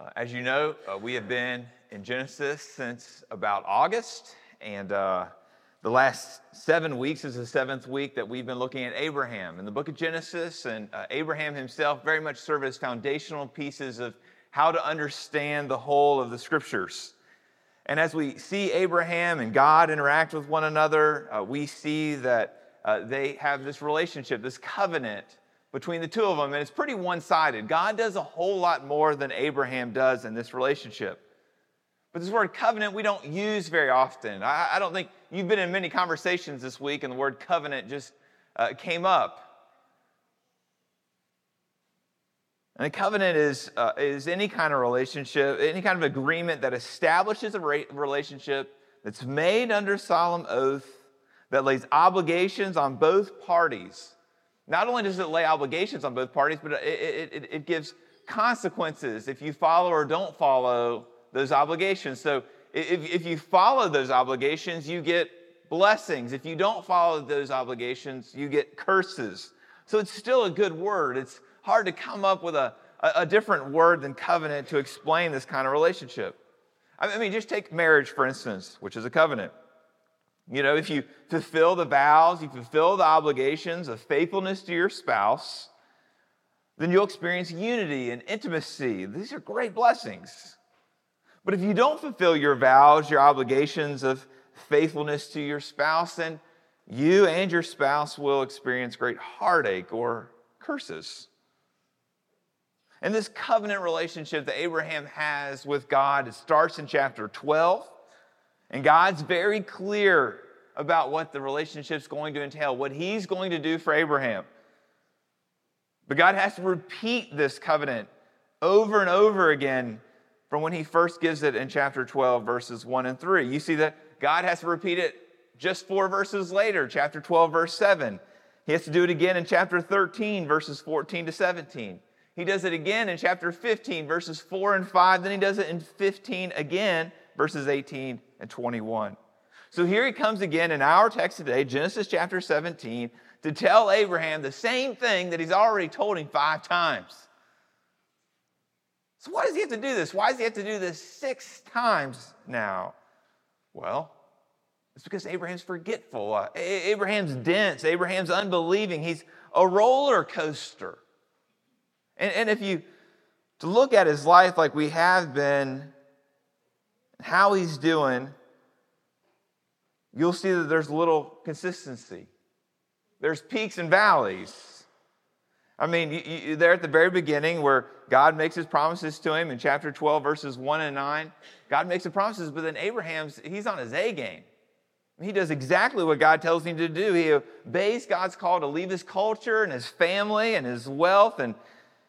Uh, as you know, uh, we have been in Genesis since about August, and uh, the last seven weeks is the seventh week that we've been looking at Abraham in the book of Genesis, and uh, Abraham himself very much serve as foundational pieces of how to understand the whole of the scriptures. And as we see Abraham and God interact with one another, uh, we see that uh, they have this relationship, this covenant between the two of them, and it's pretty one sided. God does a whole lot more than Abraham does in this relationship. But this word covenant we don't use very often. I, I don't think you've been in many conversations this week and the word covenant just uh, came up. And a covenant is, uh, is any kind of relationship, any kind of agreement that establishes a relationship that's made under solemn oath, that lays obligations on both parties not only does it lay obligations on both parties, but it, it, it gives consequences if you follow or don't follow those obligations. So if, if you follow those obligations, you get blessings. If you don't follow those obligations, you get curses. So it's still a good word. It's hard to come up with a, a, a different word than covenant to explain this kind of relationship. I mean, just take marriage, for instance, which is a covenant. You know, if you fulfill the vows, you fulfill the obligations of faithfulness to your spouse, then you'll experience unity and intimacy. These are great blessings. But if you don't fulfill your vows, your obligations of faithfulness to your spouse, then you and your spouse will experience great heartache or curses. And this covenant relationship that Abraham has with God, it starts in chapter 12. And God's very clear about what the relationship's going to entail, what he's going to do for Abraham. But God has to repeat this covenant over and over again from when he first gives it in chapter 12, verses 1 and 3. You see that God has to repeat it just four verses later, chapter 12, verse 7. He has to do it again in chapter 13, verses 14 to 17. He does it again in chapter 15, verses 4 and 5. Then he does it in 15 again, verses 18 and 21. So here he comes again in our text today, Genesis chapter 17, to tell Abraham the same thing that he's already told him five times. So why does he have to do this? Why does he have to do this six times now? Well, it's because Abraham's forgetful. Uh, Abraham's dense. Abraham's unbelieving. He's a roller coaster. And, and if you to look at his life like we have been, how he's doing, you'll see that there's little consistency. There's peaks and valleys. I mean, you, you, there at the very beginning where God makes his promises to him in chapter 12, verses 1 and 9, God makes the promises, but then Abraham's, he's on his A game. He does exactly what God tells him to do. He obeys God's call to leave his culture and his family and his wealth, and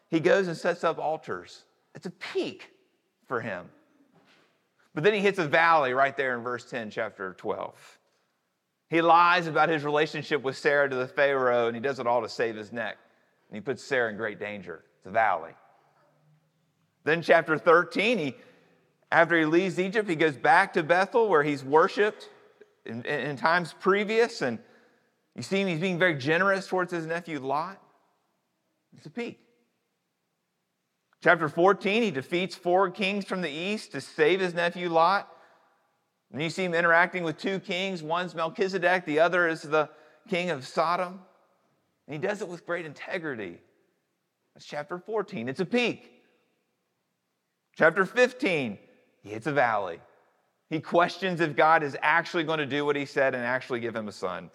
he goes and sets up altars. It's a peak for him. But then he hits a valley right there in verse 10, chapter 12. He lies about his relationship with Sarah to the Pharaoh, and he does it all to save his neck. And he puts Sarah in great danger. It's a valley. Then, chapter 13, he, after he leaves Egypt, he goes back to Bethel where he's worshiped in, in times previous. And you see him, he's being very generous towards his nephew Lot. It's a peak. Chapter 14, he defeats four kings from the east to save his nephew Lot. And you see him interacting with two kings. One's Melchizedek, the other is the king of Sodom. And he does it with great integrity. That's chapter 14. It's a peak. Chapter 15, he hits a valley. He questions if God is actually going to do what he said and actually give him a son.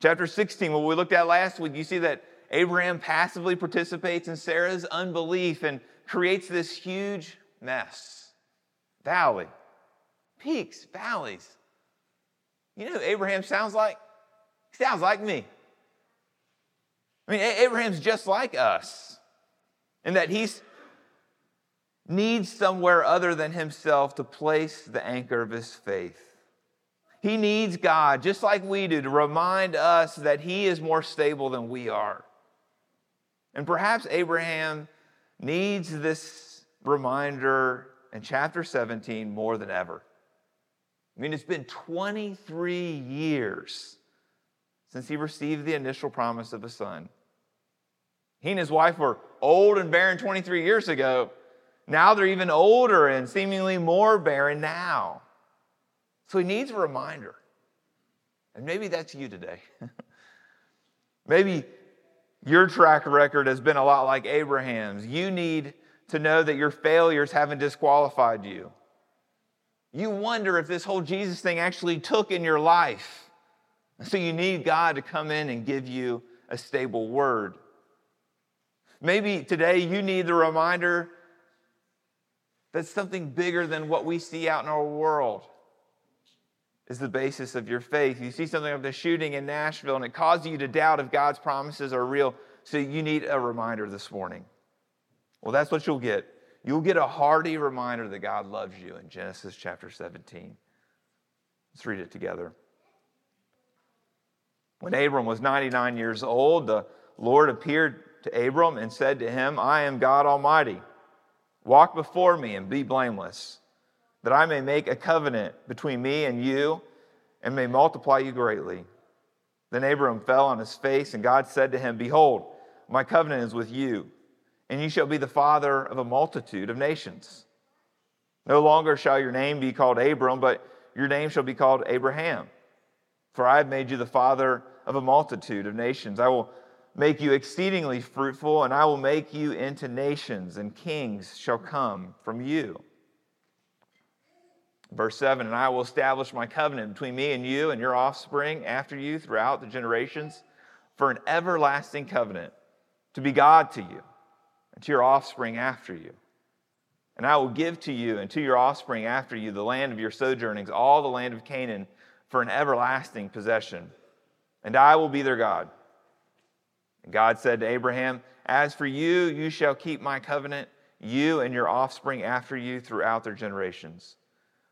Chapter 16, what we looked at last week, you see that Abraham passively participates in Sarah's unbelief and creates this huge mess. Valley, peaks, valleys. You know Abraham sounds like? He sounds like me. I mean, Abraham's just like us in that he's needs somewhere other than himself to place the anchor of his faith. He needs God, just like we do, to remind us that he is more stable than we are. And perhaps Abraham needs this reminder in chapter 17 more than ever. I mean, it's been 23 years since he received the initial promise of a son. He and his wife were old and barren 23 years ago, Now they're even older and seemingly more barren now. So he needs a reminder. And maybe that's you today. maybe your track record has been a lot like Abraham's. You need to know that your failures haven't disqualified you. You wonder if this whole Jesus thing actually took in your life. So you need God to come in and give you a stable word. Maybe today you need the reminder that something bigger than what we see out in our world is the basis of your faith. You see something of the shooting in Nashville and it causes you to doubt if God's promises are real. So you need a reminder this morning. Well, that's what you'll get. You'll get a hearty reminder that God loves you in Genesis chapter 17. Let's read it together. When Abram was 99 years old, the Lord appeared to Abram and said to him, I am God Almighty. Walk before me and be blameless, that I may make a covenant between me and you and may multiply you greatly. Then Abram fell on his face, and God said to him, Behold, my covenant is with you, and you shall be the father of a multitude of nations. No longer shall your name be called Abram, but your name shall be called Abraham. For I have made you the father of a multitude of nations. I will make you exceedingly fruitful, and I will make you into nations, and kings shall come from you. Verse 7 And I will establish my covenant between me and you and your offspring after you throughout the generations for an everlasting covenant to be God to you and to your offspring after you. And I will give to you and to your offspring after you the land of your sojournings, all the land of Canaan, for an everlasting possession. And I will be their God and God said to Abraham, As for you, you shall keep my covenant, you and your offspring after you throughout their generations.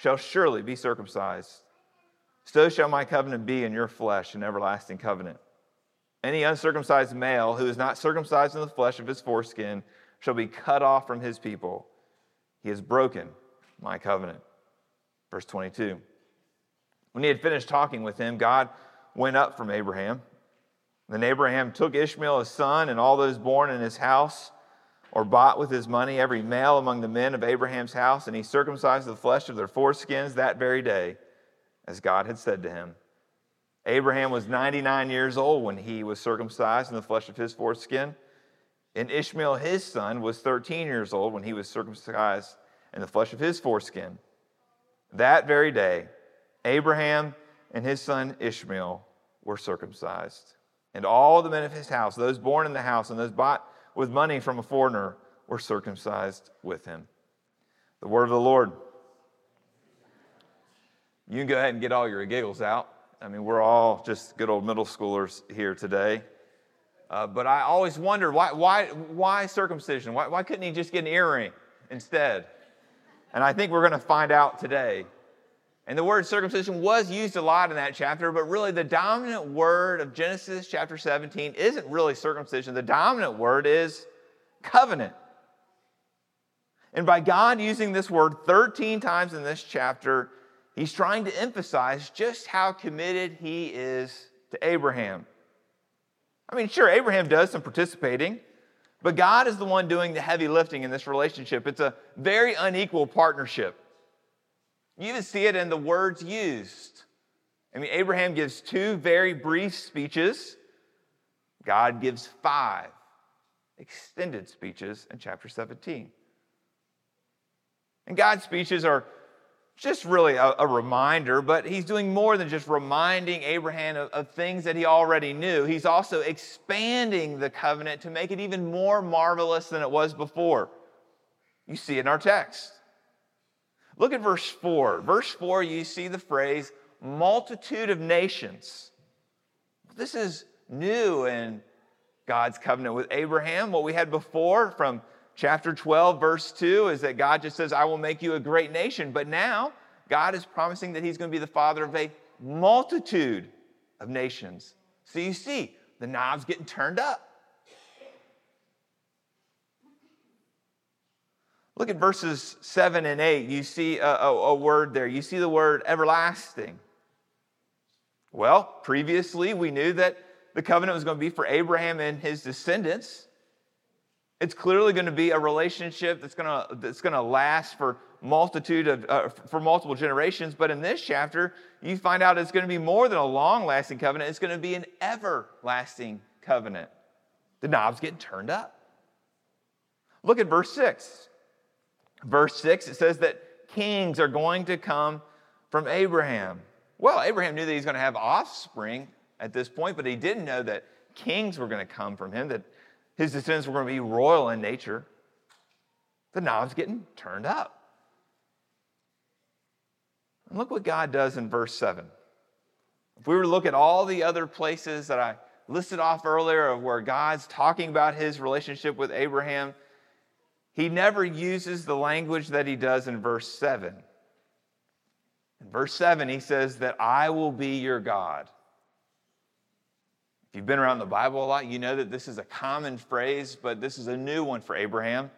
shall surely be circumcised. So shall my covenant be in your flesh, an everlasting covenant. Any uncircumcised male who is not circumcised in the flesh of his foreskin shall be cut off from his people. He has broken my covenant. Verse 22. When he had finished talking with him, God went up from Abraham then Abraham took Ishmael his son and all those born in his house or bought with his money, every male among the men of Abraham's house, and he circumcised the flesh of their foreskins that very day, as God had said to him. Abraham was 99 years old when he was circumcised in the flesh of his foreskin, and Ishmael his son was 13 years old when he was circumcised in the flesh of his foreskin. That very day, Abraham and his son Ishmael were circumcised. And all the men of his house, those born in the house and those bought with money from a foreigner, were circumcised with him. The word of the Lord. You can go ahead and get all your giggles out. I mean, we're all just good old middle schoolers here today. Uh, but I always wonder why, why, why circumcision? Why, why couldn't he just get an earring instead? And I think we're going to find out today. And the word circumcision was used a lot in that chapter, but really the dominant word of Genesis chapter 17 isn't really circumcision. The dominant word is covenant. And by God using this word 13 times in this chapter, he's trying to emphasize just how committed he is to Abraham. I mean, sure, Abraham does some participating, but God is the one doing the heavy lifting in this relationship. It's a very unequal partnership. You even see it in the words used. I mean, Abraham gives two very brief speeches, God gives five extended speeches in chapter 17. And God's speeches are just really a, a, reminder, but he's doing more than just reminding Abraham of, of, things that he already knew. He's also expanding the covenant to make it even more marvelous than it was before. You see it in our text. Look at verse 4. Verse 4, you see the phrase multitude of nations. This is new in God's covenant with Abraham. What we had before from chapter 12, verse 2 is that God just says, I will make you a great nation. But now, God is promising that He's going to be the father of a multitude of nations. So you see, the knob's getting turned up. Look at verses 7 and 8. You see a, a, a, word there. You see the word everlasting. Well, previously we knew that the covenant was going to be for Abraham and his descendants. It's clearly going to be a relationship that's going to, that's going to last for multitude of uh, for multiple generations. But in this chapter, you find out it's going to be more than a long-lasting covenant. It's going to be an everlasting covenant. The knob's getting turned up. Look at verse six. Verse six it says that kings are going to come from Abraham. Well, Abraham knew that he's going to have offspring at this point, but he didn't know that kings were going to come from him. That his descendants were going to be royal in nature. The knob's getting turned up. And look what God does in verse 7. If we were to look at all the other places that I listed off earlier of where God's talking about his relationship with Abraham, he never uses the language that he does in verse 7. In verse 7, he says that I will be your God. If you've been around the Bible a lot, you know that this is a common phrase, but this is a new one for Abraham.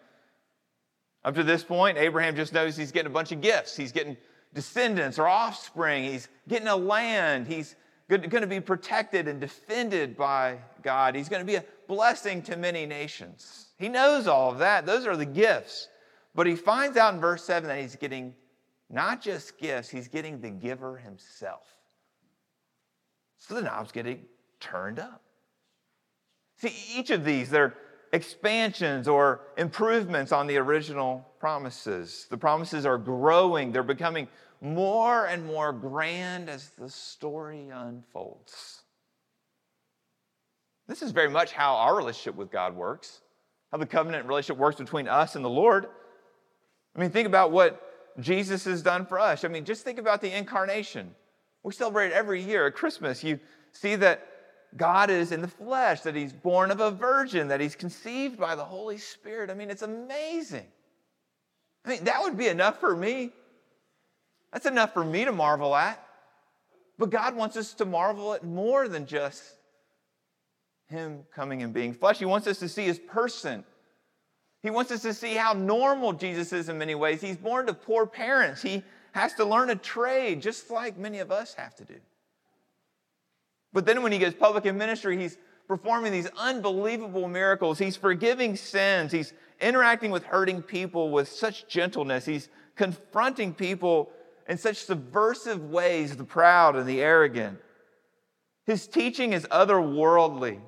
Up to this point, Abraham just knows he's getting a bunch of gifts. He's getting descendants or offspring. He's getting a land. He's going to be protected and defended by God. He's going to be a blessing to many nations. He knows all of that. Those are the gifts. But he finds out in verse 7 that he's getting not just gifts, he's getting the giver himself. So the knob's getting turned up. See, each of these, they're expansions or improvements on the original promises. The promises are growing, they're becoming more and more grand as the story unfolds. This is very much how our relationship with God works, how the covenant relationship works between us and the Lord. I mean, think about what Jesus has done for us. I mean, just think about the incarnation. We celebrate every year at Christmas. You see that God is in the flesh, that he's born of a virgin, that he's conceived by the Holy Spirit. I mean, it's amazing. I mean, that would be enough for me. That's enough for me to marvel at. But God wants us to marvel at more than just him coming and being flesh. He wants us to see his person. He wants us to see how normal Jesus is in many ways. He's born to poor parents. He has to learn a trade, just like many of us have to do. But then when he gets public in ministry, he's performing these unbelievable miracles. He's forgiving sins. He's interacting with hurting people with such gentleness. He's confronting people in such subversive ways, the proud and the arrogant. His teaching is otherworldly.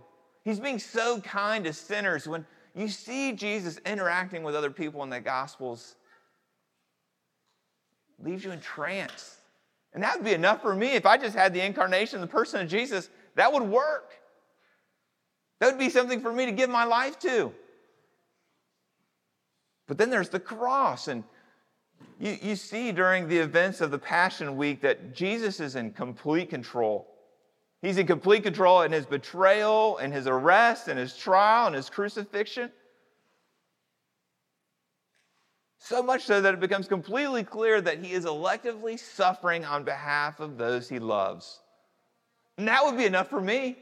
He's being so kind to sinners. When you see Jesus interacting with other people in the Gospels, leaves you in trance. And that would be enough for me. If I just had the incarnation, the person of Jesus, that would work. That would be something for me to give my life to. But then there's the cross. And you, you see during the events of the Passion Week that Jesus is in complete control. He's in complete control in his betrayal, and his arrest, and his trial, and his crucifixion. So much so that it becomes completely clear that he is electively suffering on behalf of those he loves. And that would be enough for me.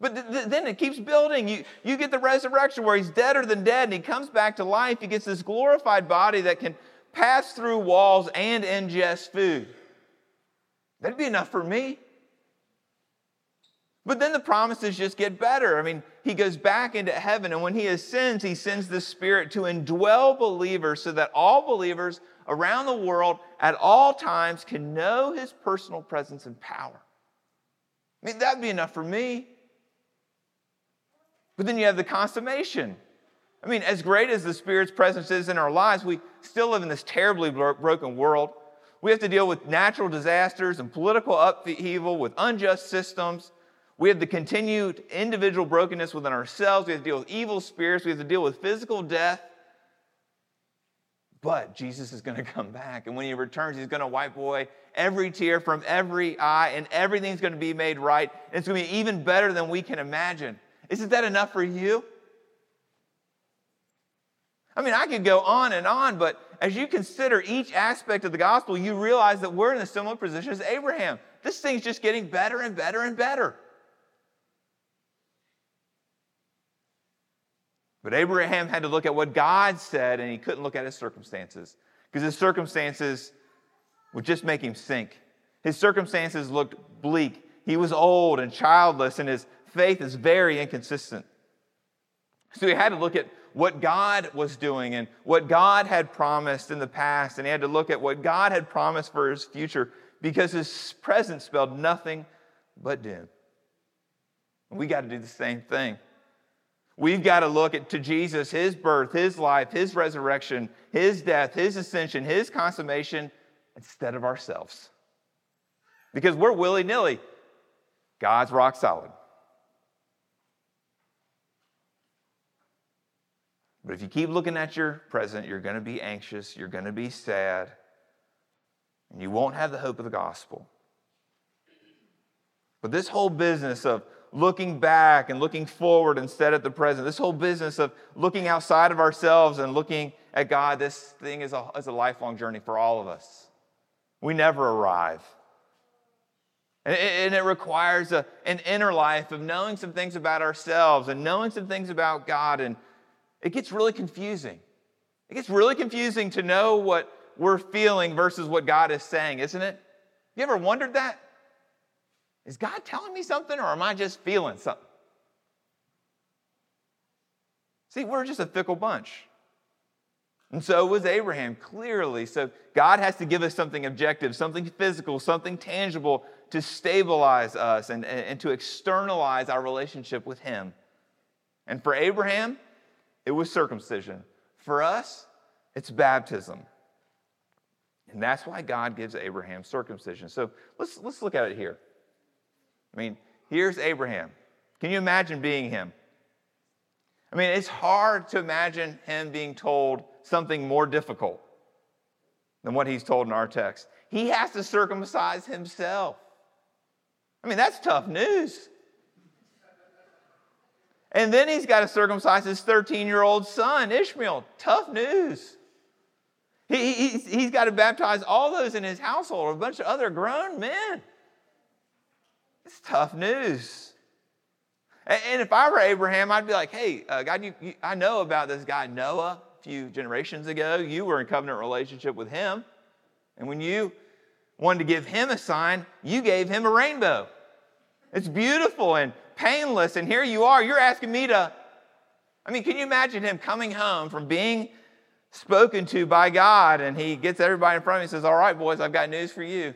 But th- th- then it keeps building. You, you get the resurrection where he's deader than dead and he comes back to life. He gets this glorified body that can pass through walls and ingest food. That'd be enough for me. But then the promises just get better. I mean, he goes back into heaven, and when he ascends, he sends the Spirit to indwell believers so that all believers around the world at all times can know his personal presence and power. I mean, that'd be enough for me. But then you have the consummation. I mean, as great as the Spirit's presence is in our lives, we still live in this terribly broken world. We have to deal with natural disasters and political upheaval, with unjust systems we have the continued individual brokenness within ourselves. We have to deal with evil spirits. We have to deal with physical death. But Jesus is going to come back. And when he returns, he's going to wipe away every tear from every eye, and everything's going to be made right. And it's going to be even better than we can imagine. Isn't that enough for you? I mean, I could go on and on, but as you consider each aspect of the gospel, you realize that we're in a similar position as Abraham. This thing's just getting better and better and better. But Abraham had to look at what God said, and he couldn't look at his circumstances because his circumstances would just make him sink. His circumstances looked bleak. He was old and childless, and his faith is very inconsistent. So he had to look at what God was doing and what God had promised in the past, and he had to look at what God had promised for his future because his present spelled nothing but doom. And we got to do the same thing. We've got to look at, to Jesus, his birth, his life, his resurrection, his death, his ascension, his consummation, instead of ourselves. Because we're willy nilly. God's rock solid. But if you keep looking at your present, you're going to be anxious, you're going to be sad, and you won't have the hope of the gospel. But this whole business of looking back and looking forward instead at the present. This whole business of looking outside of ourselves and looking at God, this thing is a, is a lifelong journey for all of us. We never arrive. And it, and it requires a, an inner life of knowing some things about ourselves and knowing some things about God. And it gets really confusing. It gets really confusing to know what we're feeling versus what God is saying, isn't it? You ever wondered that? Is God telling me something or am I just feeling something? See, we're just a fickle bunch. And so was Abraham, clearly. So God has to give us something objective, something physical, something tangible to stabilize us and, and, to externalize our relationship with Him. And for Abraham, it was circumcision. For us, it's baptism. And that's why God gives Abraham circumcision. So let's, let's look at it here. I mean, here's Abraham. Can you imagine being him? I mean, it's hard to imagine him being told something more difficult than what he's told in our text. He has to circumcise himself. I mean, that's tough news. And then he's got to circumcise his 13 year old son, Ishmael. Tough news. He, he's, he's got to baptize all those in his household, a bunch of other grown men. It's tough news. And if I were Abraham, I'd be like, hey, uh, God, you, you, I know about this guy Noah a few generations ago. You were in covenant relationship with him. And when you wanted to give him a sign, you gave him a rainbow. It's beautiful and painless. And here you are, you're asking me to. I mean, can you imagine him coming home from being spoken to by God and he gets everybody in front of him and says, All right, boys, I've got news for you.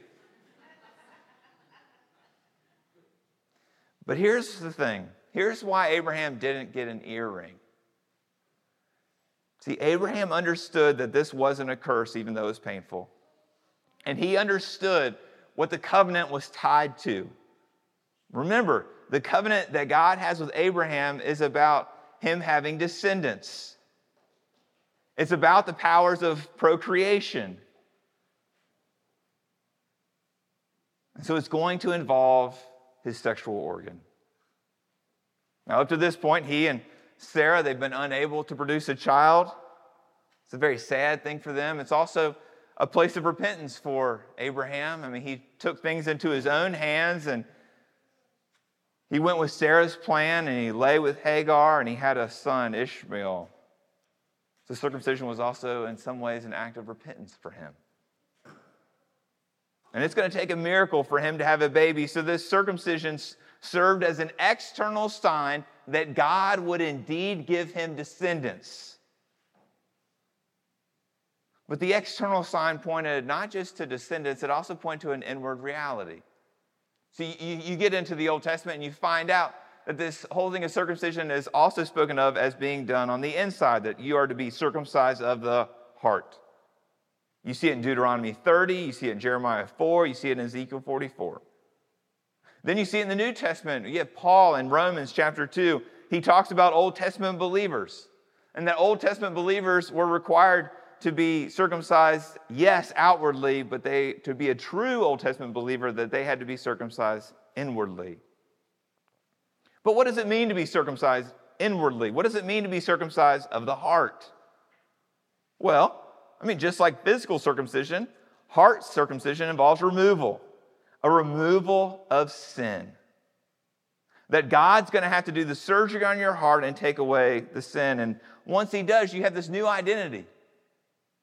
But here's the thing here's why Abraham didn't get an earring. See, Abraham understood that this wasn't a curse, even though it was painful. And he understood what the covenant was tied to. Remember, the covenant that God has with Abraham is about him having descendants, it's about the powers of procreation. And so it's going to involve his sexual organ. Now, up to this point, he and Sarah, they've been unable to produce a child. It's a very sad thing for them. It's also a place of repentance for Abraham. I mean, he took things into his own hands and he went with Sarah's plan and he lay with Hagar and he had a son, Ishmael. So circumcision was also, in some ways, an act of repentance for him. And it's going to take a miracle for him to have a baby. So this circumcision served as an external sign that God would indeed give him descendants. But the external sign pointed not just to descendants, it also pointed to an inward reality. So you, you get into the Old Testament and you find out that this holding of circumcision is also spoken of as being done on the inside, that you are to be circumcised of the heart. You see it in Deuteronomy 30, you see it in Jeremiah 4, you see it in Ezekiel 44. Then you see it in the New Testament. You have Paul in Romans chapter 2. He talks about Old Testament believers, and that Old Testament believers were required to be circumcised, yes, outwardly, but they to be a true Old Testament believer, that they had to be circumcised inwardly. But what does it mean to be circumcised inwardly? What does it mean to be circumcised of the heart? Well, I mean, just like physical circumcision, heart circumcision involves removal, a removal of sin. That God's going to have to do the surgery on your heart and take away the sin. And once He does, you have this new identity.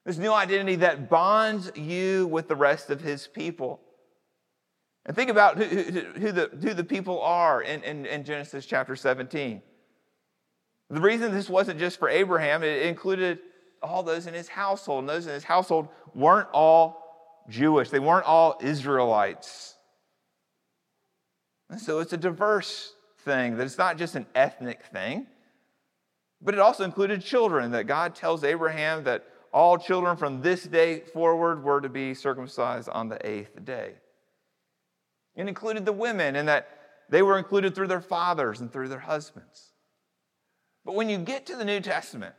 This new identity that bonds you with the rest of His people. And think about who, who, who the, who the people are in, in, in Genesis chapter 17. The reason this wasn't just for Abraham, it included all those in his household. And those in his household weren't all Jewish, they weren't all Israelites. And so it's a diverse thing, that it's not just an ethnic thing, but it also included children, that God tells Abraham that all children from this day forward were to be circumcised on the eighth day. It included the women, and that they were included through their fathers and through their husbands. But when you get to the New Testament,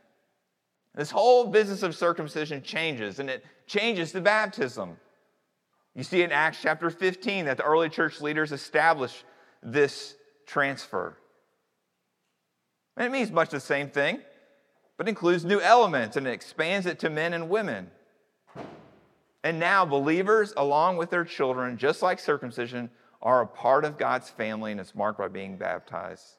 this whole business of circumcision changes, and it changes to baptism. You see in Acts chapter 15 that the early church leaders establish this transfer. And it means much the same thing, but includes new elements and it expands it to men and women. And now, believers, along with their children, just like circumcision, are a part of God's family and it's marked by being baptized.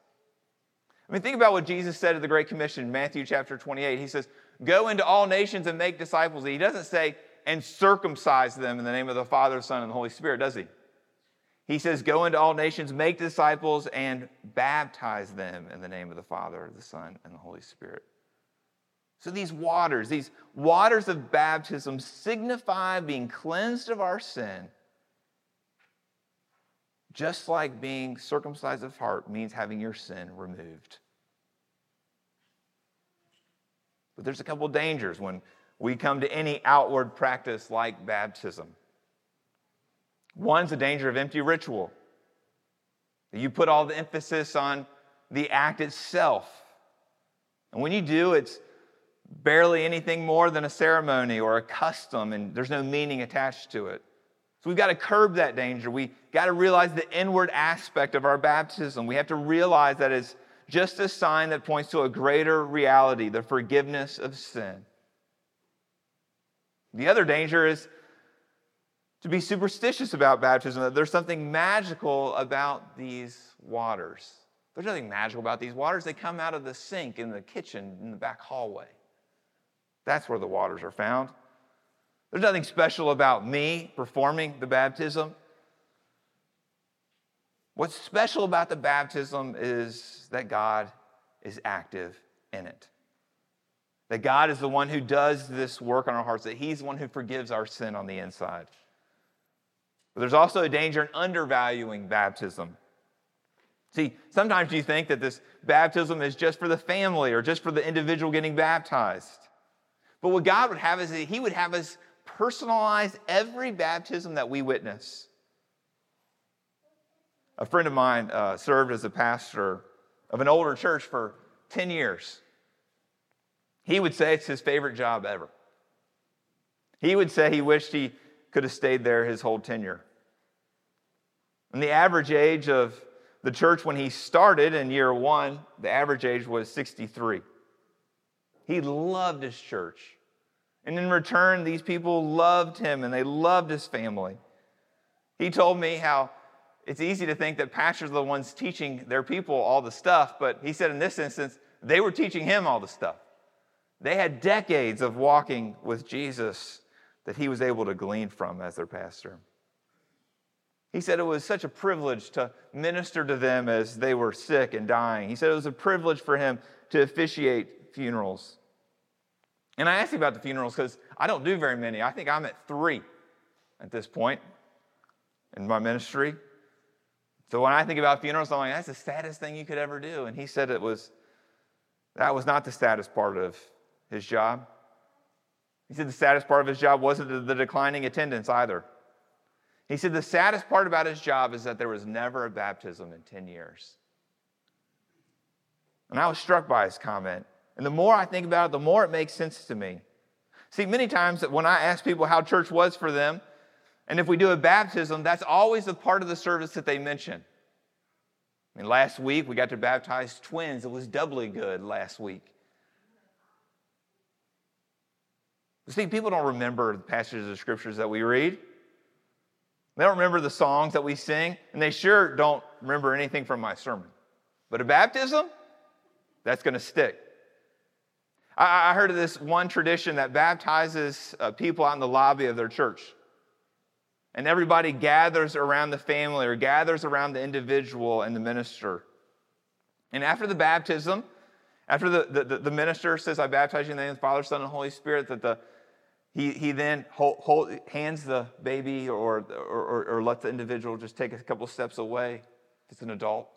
I mean, think about what Jesus said at the Great Commission, Matthew chapter 28. He says, Go into all nations and make disciples. He doesn't say, and circumcise them in the name of the Father, Son, and the Holy Spirit, does he? He says, Go into all nations, make disciples, and baptize them in the name of the Father, the Son, and the Holy Spirit. So these waters, these waters of baptism signify being cleansed of our sin, just like being circumcised of heart means having your sin removed. But there's a couple of dangers when we come to any outward practice like baptism. One's the danger of empty ritual. You put all the emphasis on the act itself. And when you do, it's barely anything more than a ceremony or a custom, and there's no meaning attached to it. So we've got to curb that danger. We've got to realize the inward aspect of our baptism. We have to realize that it's just a sign that points to a greater reality, the forgiveness of sin. The other danger is to be superstitious about baptism, that there's something magical about these waters. There's nothing magical about these waters. They come out of the sink in the kitchen in the back hallway. That's where the waters are found. There's nothing special about me performing the baptism. What's special about the baptism is that God is active in it. That God is the one who does this work on our hearts, that He's the one who forgives our sin on the inside. But there's also a danger in undervaluing baptism. See, sometimes you think that this baptism is just for the family or just for the individual getting baptized. But what God would have is that He would have us personalize every baptism that we witness. A friend of mine uh, served as a pastor of an older church for 10 years. He would say it's his favorite job ever. He would say he wished he could have stayed there his whole tenure. And the average age of the church when he started in year one, the average age was 63. He loved his church. And in return, these people loved him and they loved his family. He told me how it's easy to think that pastors are the ones teaching their people all the stuff, but he said in this instance, they were teaching him all the stuff. They had decades of walking with Jesus that he was able to glean from as their pastor. He said it was such a privilege to minister to them as they were sick and dying. He said it was a privilege for him to officiate funerals. And I asked him about the funerals because I don't do very many. I think I'm at three at this point in my ministry. So when I think about funerals, I'm like, that's the saddest thing you could ever do. And he said it was, that was not the saddest part of his job. He said the saddest part of his job wasn't the declining attendance either. He said the saddest part about his job is that there was never a baptism in 10 years. And I was struck by his comment. And the more I think about it, the more it makes sense to me. See, many times when I ask people how church was for them, and if we do a baptism, that's always the part of the service that they mention. I mean, last week we got to baptize twins. It was doubly good last week. See, people don't remember the passages of scriptures that we read. They don't remember the songs that we sing, and they sure don't remember anything from my sermon. But a baptism, that's going to stick. I, heard of this one tradition that baptizes uh, people out in the lobby of their church. And everybody gathers around the family or gathers around the individual and the minister. And after the baptism, after the, the, the minister says, I baptize you in the name of the Father, Son, and Holy Spirit, that the, he, he then hold, hold, hands the baby or, or, or, or lets the individual just take a couple steps away. If it's an adult.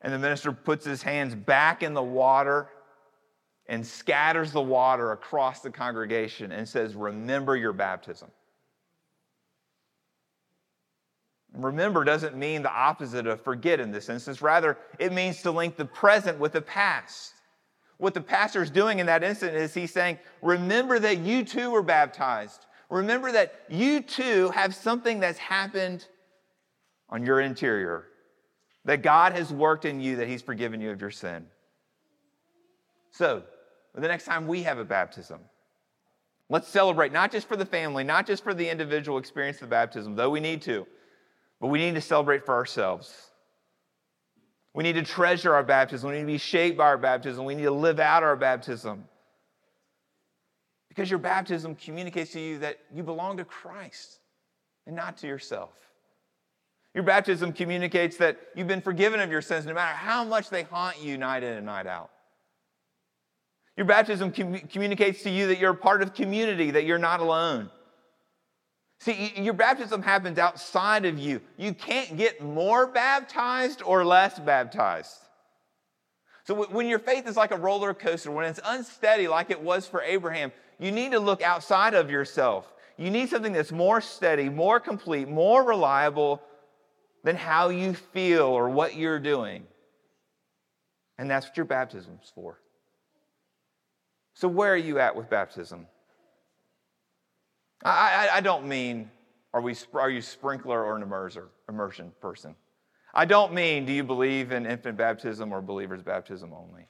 And the minister puts his hands back in the water and scatters the water across the congregation and says, Remember your baptism. Remember doesn't mean the opposite of forget in this instance. Rather, it means to link the present with the past. What the pastor is doing in that instant is he's saying, Remember that you too were baptized. Remember that you too have something that's happened on your interior, that God has worked in you, that He's forgiven you of your sin. So, the next time we have a baptism, let's celebrate not just for the family, not just for the individual experience of the baptism, though we need to, but we need to celebrate for ourselves. We need to treasure our baptism. We need to be shaped by our baptism. We need to live out our baptism. Because your baptism communicates to you that you belong to Christ and not to yourself. Your baptism communicates that you've been forgiven of your sins no matter how much they haunt you night in and night out. Your baptism com- communicates to you that you're a part of community, that you're not alone. See, your baptism happens outside of you. You can't get more baptized or less baptized. So when your faith is like a roller coaster, when it's unsteady like it was for Abraham, you need to look outside of yourself. You need something that's more steady, more complete, more reliable than how you feel or what you're doing. And that's what your baptism's for. So, where are you at with baptism? I, I, I don't mean, are, we, are you sprinkler or an immerser, immersion person? I don't mean, do you believe in infant baptism or believer's baptism only?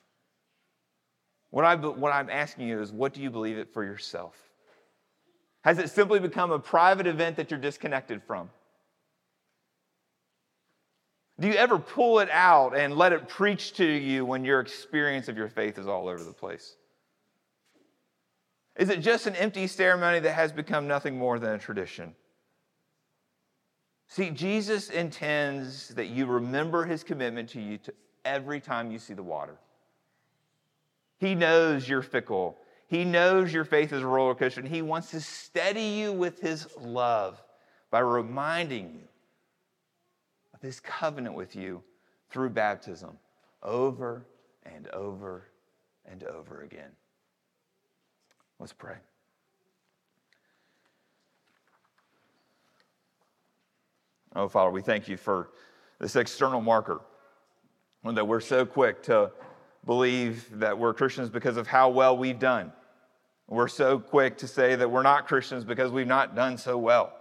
What, I, what I'm asking you is, what do you believe it for yourself? Has it simply become a private event that you're disconnected from? Do you ever pull it out and let it preach to you when your experience of your faith is all over the place? Is it just an empty ceremony that has become nothing more than a tradition? See, Jesus intends that you remember his commitment to you to every time you see the water. He knows you're fickle. He knows your faith is a roller coaster, and he wants to steady you with his love by reminding you of his covenant with you through baptism over and over and over again. Let's pray. Oh, Father, we thank you for this external marker, that we're so quick to believe that we're Christians because of how well we've done. We're so quick to say that we're not Christians because we've not done so well.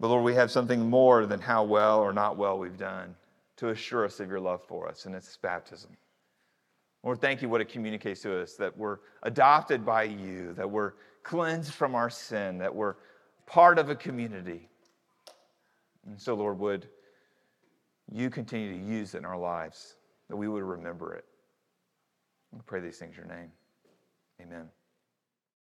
But Lord, we have something more than how well or not well we've done to assure us of your love for us, and it's baptism. Lord, thank you what it communicates to us that we're adopted by you, that we're cleansed from our sin, that we're part of a community. And so, Lord, would you continue to use it in our lives, that we would remember it. We pray these things in your name. Amen.